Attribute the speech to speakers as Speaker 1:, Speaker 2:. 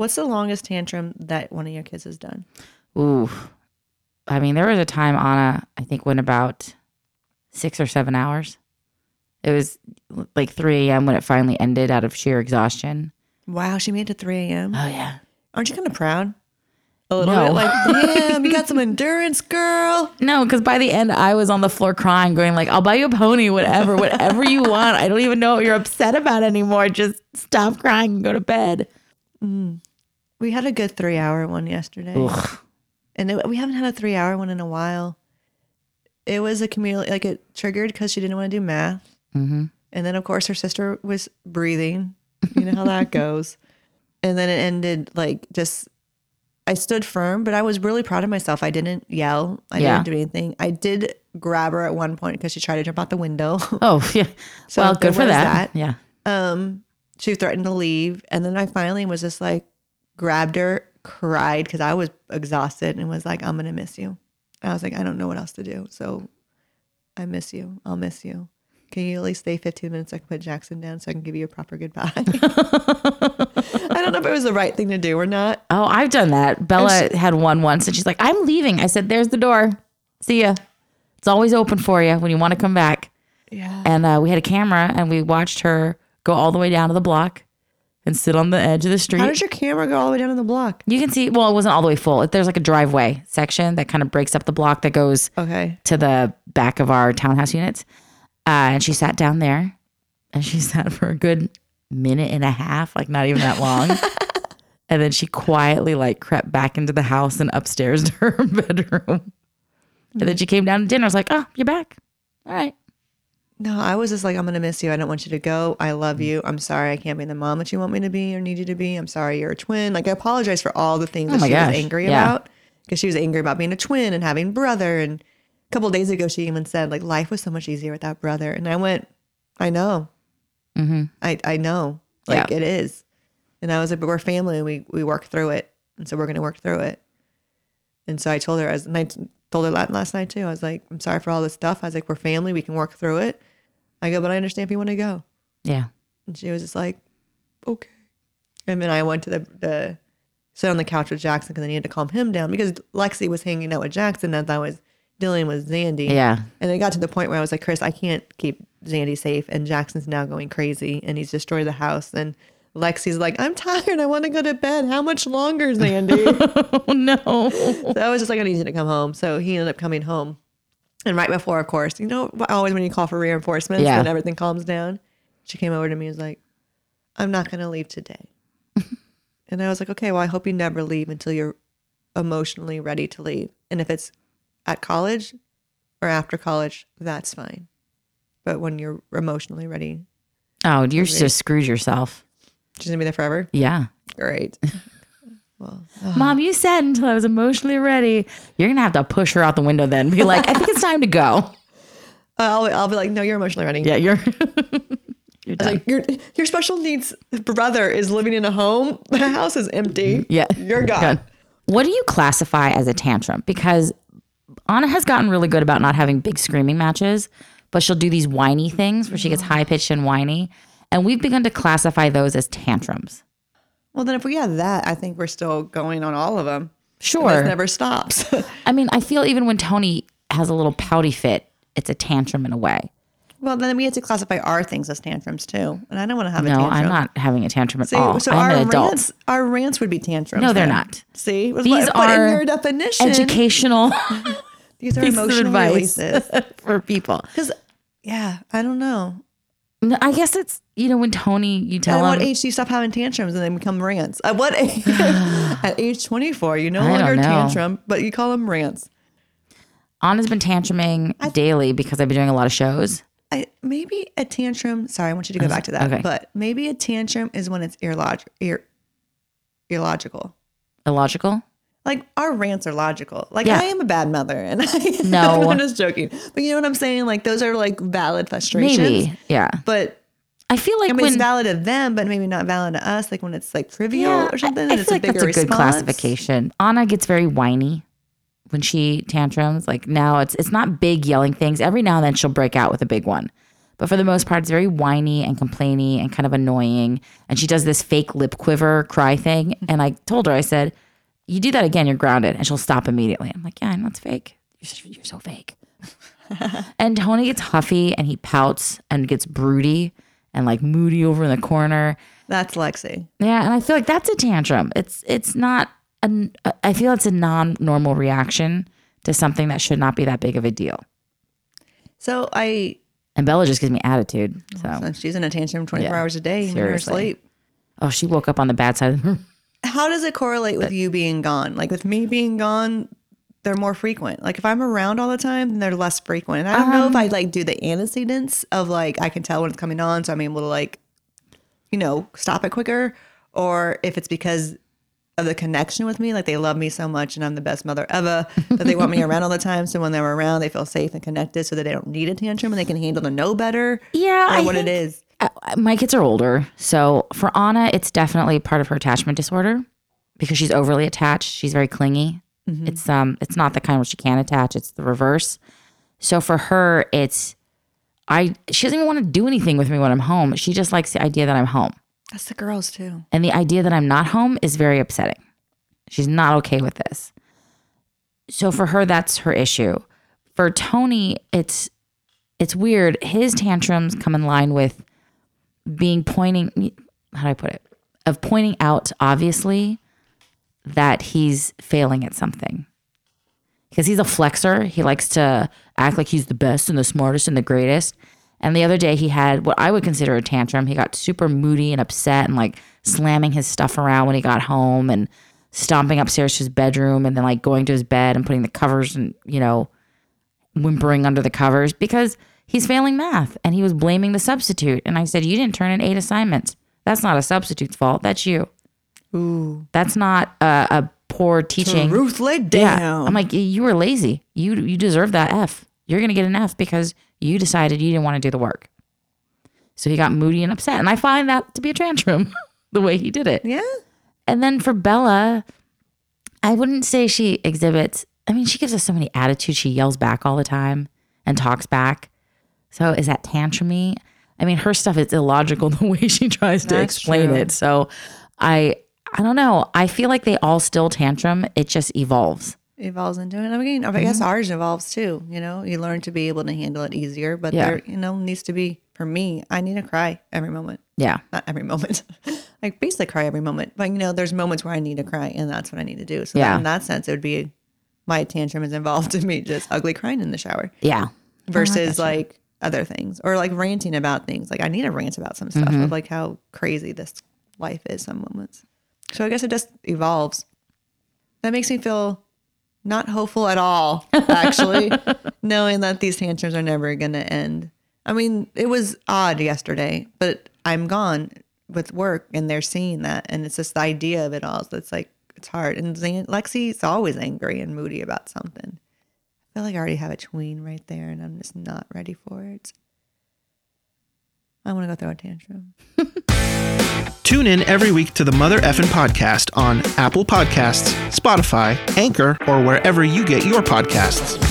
Speaker 1: What's the longest tantrum that one of your kids has done?
Speaker 2: Ooh. I mean, there was a time Anna, I think, went about six or seven hours. It was like 3 a.m. when it finally ended out of sheer exhaustion.
Speaker 1: Wow, she made it to 3 a.m.
Speaker 2: Oh, yeah.
Speaker 1: Aren't you kind of proud? A little
Speaker 2: No.
Speaker 1: bit like, damn, you got some endurance, girl.
Speaker 2: No, because by the end, I was on the floor crying, going like, "I'll buy you a pony, whatever, whatever you want. I don't even know what you're upset about anymore. Just stop crying and go to bed." Mm.
Speaker 1: We had a good three hour one yesterday.
Speaker 2: Ugh.
Speaker 1: And it, we haven't had a three hour one in a while. It was a community, like it triggered because she didn't want to do math.
Speaker 2: hmm
Speaker 1: And then, of course, her sister was breathing. You know how that goes. And then it ended like just, I stood firm, but I was really proud of myself. I didn't yell, I
Speaker 2: Yeah.
Speaker 1: didn't do anything. I did grab her at one point because she tried to jump out the window.
Speaker 2: Oh, yeah.
Speaker 1: So
Speaker 2: well, good for that.
Speaker 1: that.
Speaker 2: Yeah.
Speaker 1: um, she threatened to leave. And then I finally was just like, grabbed her, cried because I was exhausted and was like, I'm going to miss you. And I was like, I don't know what else to do. So I miss you. I'll miss you. Can you at least stay 15 minutes so I can put Jackson down so I can give you a proper goodbye? I don't know if it was the right thing to do or not.
Speaker 2: Oh, I've done that. Bella had one once, and she's like, "I'm leaving." I said, "There's the door. See ya. It's always open for you when you want to come back."
Speaker 1: Yeah.
Speaker 2: And uh, we had a camera, and we watched her go all the way down to the block and sit on the edge of the street.
Speaker 1: How does your camera go all the way down to the block?
Speaker 2: You can see, well, it wasn't all the way full. There's like a driveway section that kind of breaks up the block that goes
Speaker 1: Okay.
Speaker 2: to the back of our townhouse units. Uh, and she sat down there and she sat for a good minute and a half, like not even that long. and then she quietly like crept back into the house and upstairs to her bedroom. And then she came down to dinner. I was like, oh, you're back. All right.
Speaker 1: No, I was just like, I'm gonna miss you. I don't want you to go. I love you. I'm sorry I can't be the mom that you want me to be or need you to be. I'm sorry you're a twin. Like I apologize for all the things
Speaker 2: Oh
Speaker 1: that she
Speaker 2: gosh,
Speaker 1: was angry
Speaker 2: yeah.
Speaker 1: about because she was angry about being a twin and having brother. And a couple of days ago, she even said like life was so much easier without brother. And I went, I know,
Speaker 2: Mm-hmm.
Speaker 1: I I know, like
Speaker 2: Yeah.
Speaker 1: it is. And I was like, but we're family and we we work through it, and so we're gonna work through it. And so I told her as and I told her last night too. I was like, I'm sorry for all this stuff. I was like, we're family. We can work through it. I go, but I understand if you want to go.
Speaker 2: Yeah.
Speaker 1: And she was just like, okay. And then I went to the, the sit on the couch with Jackson because I needed to calm him down because Lexi was hanging out with Jackson and I was dealing with Zandy.
Speaker 2: Yeah.
Speaker 1: And it got to the point where I was like, Chris, I can't keep Zandy safe. And Jackson's now going crazy and he's destroyed the house. And Lexi's like, I'm tired. I want to go to bed. How much longer, Zandy?
Speaker 2: Oh, no.
Speaker 1: so I was just like, I need you to come home. So he ended up coming home. And right before, of course, you know, always when you call for reinforcements
Speaker 2: Yeah.
Speaker 1: and everything calms down, she came over to me and was like, I'm not going to leave today. and I was like, okay, well, I hope you never leave until you're emotionally ready to leave. And if it's at college or after college, that's fine. But when you're emotionally ready,
Speaker 2: Oh, you're just screwed yourself.
Speaker 1: she's going to be there forever.
Speaker 2: Yeah.
Speaker 1: Great. well,
Speaker 2: Mom, you said until I was emotionally ready. You're gonna have to push her out the window then. Be like, I think it's time to go.
Speaker 1: I'll, I'll be like, no, you're emotionally ready.
Speaker 2: Yeah, you're. You're done.
Speaker 1: like your your special needs brother is living in a home. The house is empty.
Speaker 2: Yeah.
Speaker 1: you're gone.
Speaker 2: What do you classify as a tantrum? Because Anna has gotten really good about not having big screaming matches, but she'll do these whiny things where she gets high pitched and whiny. And we've begun to classify those as tantrums.
Speaker 1: Well, then if we have that, I think we're still going on all of them.
Speaker 2: Sure.
Speaker 1: It never stops.
Speaker 2: I mean, I feel even when Tony has a little pouty fit, it's a tantrum in a way.
Speaker 1: well, then we have to classify our things as tantrums too, and I don't want to have a tantrum. No.
Speaker 2: I'm not having a tantrum at
Speaker 1: See,
Speaker 2: all.
Speaker 1: so
Speaker 2: I'm
Speaker 1: our
Speaker 2: an adult.
Speaker 1: rants, our rants would be tantrums.
Speaker 2: No, they're
Speaker 1: then.
Speaker 2: not.
Speaker 1: See,
Speaker 2: These
Speaker 1: put
Speaker 2: are
Speaker 1: in your definition.
Speaker 2: Educational
Speaker 1: These are emotional
Speaker 2: advice
Speaker 1: releases.
Speaker 2: for people.
Speaker 1: Because, yeah, I don't know.
Speaker 2: No, I guess it's you know when Tony you
Speaker 1: At
Speaker 2: tell
Speaker 1: what
Speaker 2: him
Speaker 1: age do you stop having tantrums and they become rants? At what age? At age 24, you no
Speaker 2: I don't
Speaker 1: longer
Speaker 2: know.
Speaker 1: tantrum, but you call them rants.
Speaker 2: Anna's been tantruming daily because I've been doing a lot of shows.
Speaker 1: I, maybe a tantrum. Sorry, I want you to go back to that.
Speaker 2: okay.
Speaker 1: But maybe a tantrum is when it's irlog- ir- illogical.
Speaker 2: Illogical.
Speaker 1: Like our rants are logical. Like
Speaker 2: Yeah.
Speaker 1: I am a bad mother, and I,
Speaker 2: No.
Speaker 1: I'm just joking. But you know what I'm saying? Like those are like valid frustrations.
Speaker 2: Maybe. Yeah.
Speaker 1: But
Speaker 2: I feel like
Speaker 1: I mean,
Speaker 2: when
Speaker 1: it's valid to them, but maybe not valid to us. Like when it's like trivial
Speaker 2: yeah,
Speaker 1: or something.
Speaker 2: I, I feel like that's a good classification. Anna gets very whiny when she tantrums. Like now it's it's not big yelling things. Every now and then she'll break out with a big one. But for the most part, it's very whiny and complainy and kind of annoying. And she does this fake lip quiver cry thing. And I told her, I said, You do that again, you're grounded. And she'll stop immediately. I'm like, Yeah, I know it's fake. You're so, you're so fake. and Tony gets huffy and he pouts and gets broody and like moody over in the corner.
Speaker 1: That's Lexi.
Speaker 2: Yeah, and I feel like that's a tantrum. It's it's not a, uh, I feel it's a non-normal reaction to something that should not be that big of a deal.
Speaker 1: So I,
Speaker 2: And Bella just gives me attitude. So,
Speaker 1: so she's in a tantrum 24
Speaker 2: Yeah,
Speaker 1: hours a day, in her sleep.
Speaker 2: oh, she woke up on the bad side of the room.
Speaker 1: How does it correlate with you being gone? Like with me being gone, they're more frequent. Like if I'm around all the time, then they're less frequent. And I don't know
Speaker 2: Um,
Speaker 1: if I like do the antecedents of like I can tell when it's coming on, so I'm able to like, you know, stop it quicker, or if it's because of the connection with me, like they love me so much and I'm the best mother ever that they want me around all the time. So when they're around, they feel safe and connected, so that they don't need a tantrum and they can handle the no better.
Speaker 2: Yeah,
Speaker 1: or
Speaker 2: I
Speaker 1: what it
Speaker 2: think-
Speaker 1: is.
Speaker 2: My kids are older. So for Anna, it's definitely part of her attachment disorder because she's overly attached. She's very clingy. It's um it's not the kind where she can't attach, it's the reverse. So for her, it's I she doesn't even want to do anything with me when I'm home. She just likes the idea that I'm home.
Speaker 1: That's the girls too.
Speaker 2: And the idea that I'm not home is very upsetting. She's not okay with this. So for her, that's her issue. For Tony, it's it's weird. His tantrums come in line with being pointing how do I put it? Of pointing out obviously that he's failing at something. Because he's a flexor. He likes to act like he's the best and the smartest and the greatest. And the other day he had what I would consider a tantrum. He got super moody and upset and like slamming his stuff around when he got home and stomping upstairs to his bedroom and then like going to his bed and putting the covers and, you know, whimpering under the covers because he's failing math and he was blaming the substitute. And I said, You didn't turn in eight assignments. That's not a substitute's fault. That's you.
Speaker 1: Ooh.
Speaker 2: That's not a, a poor teaching.
Speaker 1: Ruth laid
Speaker 2: Yeah.
Speaker 1: down.
Speaker 2: I'm like, you were lazy. You you deserve that F. You're gonna get an F because you decided you didn't want to do the work. So he got moody and upset. And I find that to be a tantrum, the way he did it.
Speaker 1: yeah.
Speaker 2: And then for Bella, I wouldn't say she exhibits, I mean, she gives us so many attitudes. She yells back all the time and talks back. So is that tantrumy? I mean, her stuff is illogical the way she tries to
Speaker 1: That's
Speaker 2: explain
Speaker 1: true.
Speaker 2: it. So I I don't know. I feel like they all still tantrum. It just evolves.
Speaker 1: evolves into it. I mean, I guess ours evolves too. You know, you learn to be able to handle it easier, but
Speaker 2: Yeah.
Speaker 1: there, you know, needs to be for me. I need to cry every moment.
Speaker 2: Yeah.
Speaker 1: Not every moment. like basically cry every moment. But you know, there's moments where I need to cry, and that's what I need to do. So
Speaker 2: Yeah.
Speaker 1: then in that sense, it would be my tantrum is involved in me just ugly crying in the shower
Speaker 2: Yeah.
Speaker 1: versus like other things or like ranting about things. Like I need to rant about some stuff of mm-hmm. like how crazy this life is some moments. So I guess it just evolves. That makes me feel not hopeful at all, actually, knowing that these tantrums are never going to end. I mean, it was odd yesterday, but I'm gone with work and they're seeing that. And it's just the idea of it all. So it's like, it's hard. And Zan- Lexi's always angry and moody about something. I feel like I already have a tween right there and I'm just not ready for it. I want to go throw a tantrum.
Speaker 3: Tune in every week to the Mother Effin Podcast on Apple Podcasts, Spotify, Anchor, or wherever you get your podcasts.